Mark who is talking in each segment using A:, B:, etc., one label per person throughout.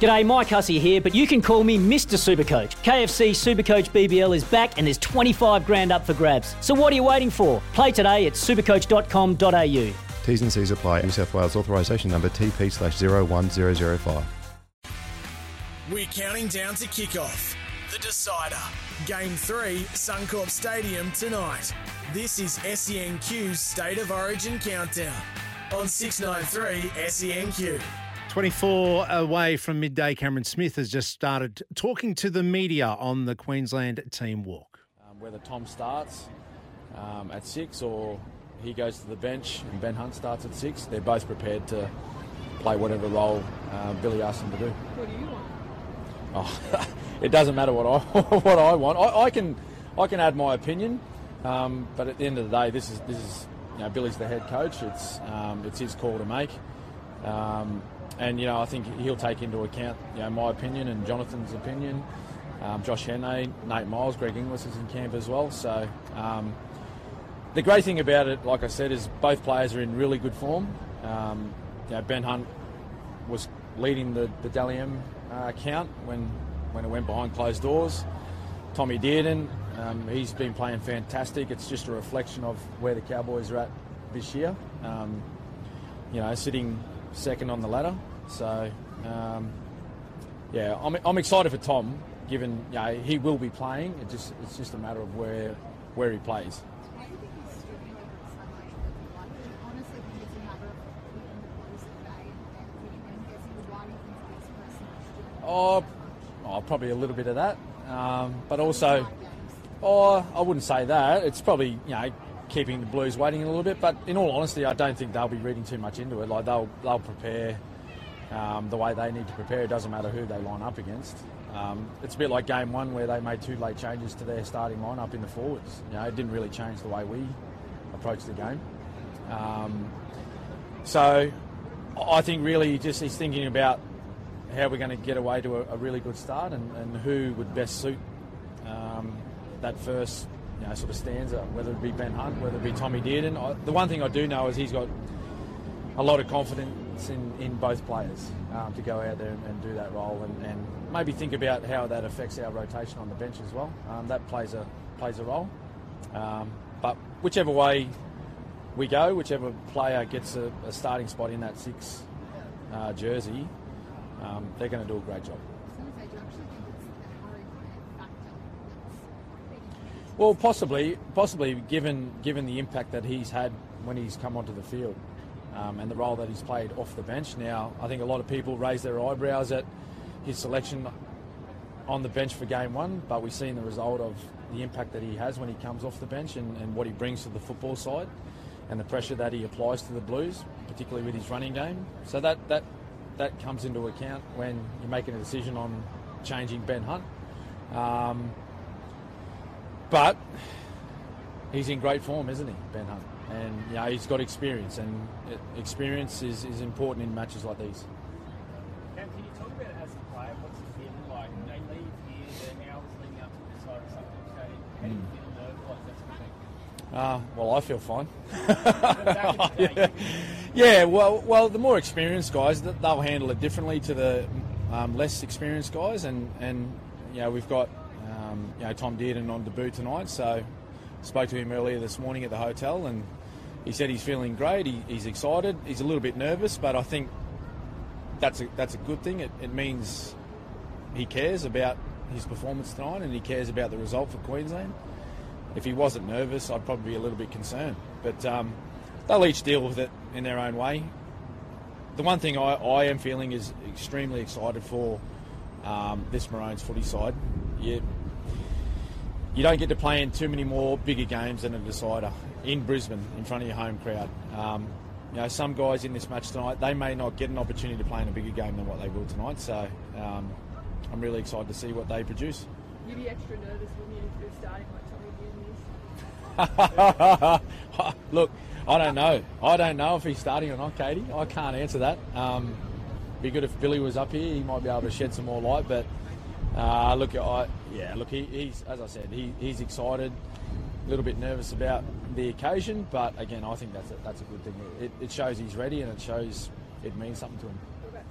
A: G'day, Mike Hussey here, but you can call me Mr. Supercoach. KFC Supercoach BBL is back and there's 25 grand up for grabs. So what are you waiting for? Play today at supercoach.com.au.
B: T's and C's apply. New South Wales authorisation number TP slash 01005.
C: We're counting down to kickoff. The decider. Game 3, Suncorp Stadium tonight. This is SENQ's State of Origin Countdown on 693 SENQ.
D: 24 away from midday, Cameron Smith has just started talking to the media on the Queensland team walk.
E: Um, whether Tom starts um, at six or he goes to the bench and Ben Hunt starts at six, they're both prepared to play whatever role uh, Billy asks them to do.
F: What do you want?
E: Oh, it doesn't matter what I what I want. I, I can I can add my opinion, um, but at the end of the day, this is this is you know Billy's the head coach. It's um, it's his call to make. Um, and you know, I think he'll take into account you know my opinion and Johnathan's opinion. Um, Josh Hannay, Nate Myles, Greg Inglis is in camp as well. So um, the great thing about it, like I said, is both players are in really good form. Um, you know, Ben Hunt was leading the the Dally uh, count when when it went behind closed doors. Tommy Dearden, um, he's been playing fantastic. It's just a reflection of where the Cowboys are at this year. Um, you know, sitting second on the ladder. So, um, yeah, I'm, I'm excited for Tom, given you know, he will be playing. It just it's just a matter of where where he plays. Oh, oh, probably a little bit of that, um, but also, oh, I wouldn't say that. It's probably you know keeping the Blues waiting a little bit. But in all honesty, I don't think they'll be reading too much into it. Like they'll they'll prepare um, the way they need to prepare. It doesn't matter who they line up against. Um, it's a bit like game one where they made two late changes to their starting lineup in the forwards. You know, it didn't really change the way we approached the game. Um, so I think really just he's thinking about how we're going to get away to a, a really good start and, and, who would best suit um, that first you know, sort of stanza, whether it be Ben Hunt, whether it be Tommy Dearden. I, the one thing I do know is he's got a lot of confidence in, in both players um, to go out there and, and do that role and, and, maybe think about how that affects our rotation on the bench as well. Um, that plays a plays a role. Um, but whichever way we go, whichever player gets a, a starting spot in that six uh, jersey, um, they're going to do a great job. Well, possibly, possibly given given the impact that he's had when he's come onto the field, um, and the role that he's played off the bench. Now, I think a lot of people raise their eyebrows at his selection on the bench for game one, but we've seen the result of the impact that he has when he comes off the bench and, and what he brings to the football side, and the pressure that he applies to the Blues, particularly with his running game. So that that that comes into account when you're making a decision on changing Ben Hunt. Um, but he's in great form, isn't he, Ben Hunt? And you know, he's got experience, and experience is, is important in matches like these.
F: Cam, can you talk about it as a player? What's it feeling like? They leave here, they're now leading up to this over something stadium. How do you feel nerve-wise?
E: Uh, well, I feel fine. yeah. yeah, well, well, the more experienced guys, they'll handle it differently to the um, less experienced guys, and and you know we've got um, you know, Tom Dearden on debut tonight, so spoke to him earlier this morning at the hotel, and he said he's feeling great. He, he's excited. He's a little bit nervous, but I think that's a that's a good thing. It, it means he cares about his performance tonight, and he cares about the result for Queensland. If he wasn't nervous, I'd probably be a little bit concerned. But um, they'll each deal with it in their own way. The one thing I, I am feeling is extremely excited for um, this Maroons footy side. Yeah, you don't get to play in too many more bigger games than a decider in Brisbane in front of your home crowd. Um, you know, some guys in this match tonight, they may not get an opportunity to play in a bigger game than what they will tonight. So um, I'm really excited to see what they produce.
G: You'd be extra nervous, if you're starting like Tommy Dearden?
E: Look, I don't know. I don't know if he's starting or not, Katie. I can't answer that. Um, be good if Billy was up here. He might be able to shed some more light. But uh, look, I, yeah, look, he, he's as I said, he, he's excited. A little bit nervous about the occasion, but again, I think that's a, that's a good thing. It, it shows he's ready, and it shows it means something to him.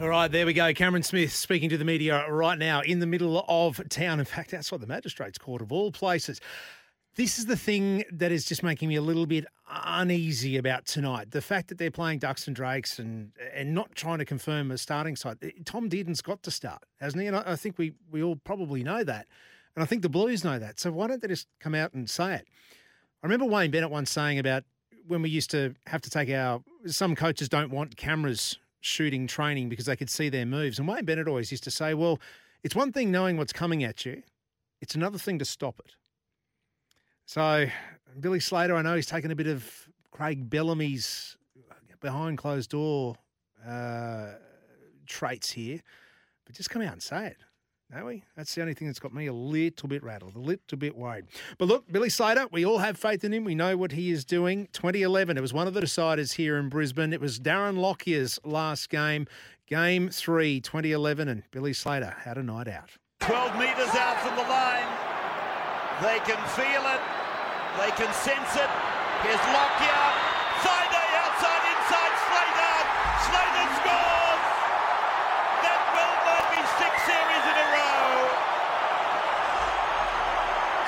D: All right, there we go. Cameron Smith speaking to the media right now in the middle of town. In fact, outside the Magistrates Court of all places. This is the thing that is just making me a little bit uneasy about tonight. The fact that they're playing Ducks and Drakes and and not trying to confirm a starting side. Eh, Tom Dearden's got to start, hasn't he? And I, I think we we all probably know that. And I think the Blues know that. So why don't they just come out and say it? I remember Wayne Bennett once saying about when we used to have to take our some coaches don't want cameras shooting training because they could see their moves. And Wayne Bennett always used to say, well, it's one thing knowing what's coming at you, it's another thing to stop it. So Billy Slater, I know he's taken a bit of Craig Bellamy's behind closed door uh, traits here, but just come out and say it. No, we? That's the only thing that's got me a little bit rattled, a little bit worried. But look, Billy Slater, we all have faith in him. We know what he is doing. 2011, it was one of the deciders here in Brisbane. It was Darren Lockyer's last game, game three, 2011, and Billy Slater had a night out.
H: 12 metres out from the line. They can feel it. They can sense it. Here's Lockyer. Side outside, inside, Slater. Slater scores. That will might be six series in a row.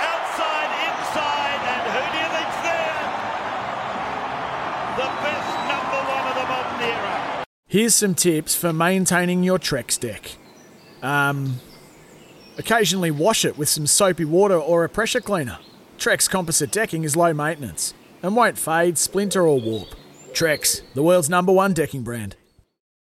H: Outside, inside, and who do you think's there? The best number one of the modern era.
I: Here's some tips for maintaining your Trex deck. Um, occasionally wash it with some soapy water or a pressure cleaner. Trex composite decking is low maintenance and won't fade, splinter, or warp. Trex, the world's number one decking brand.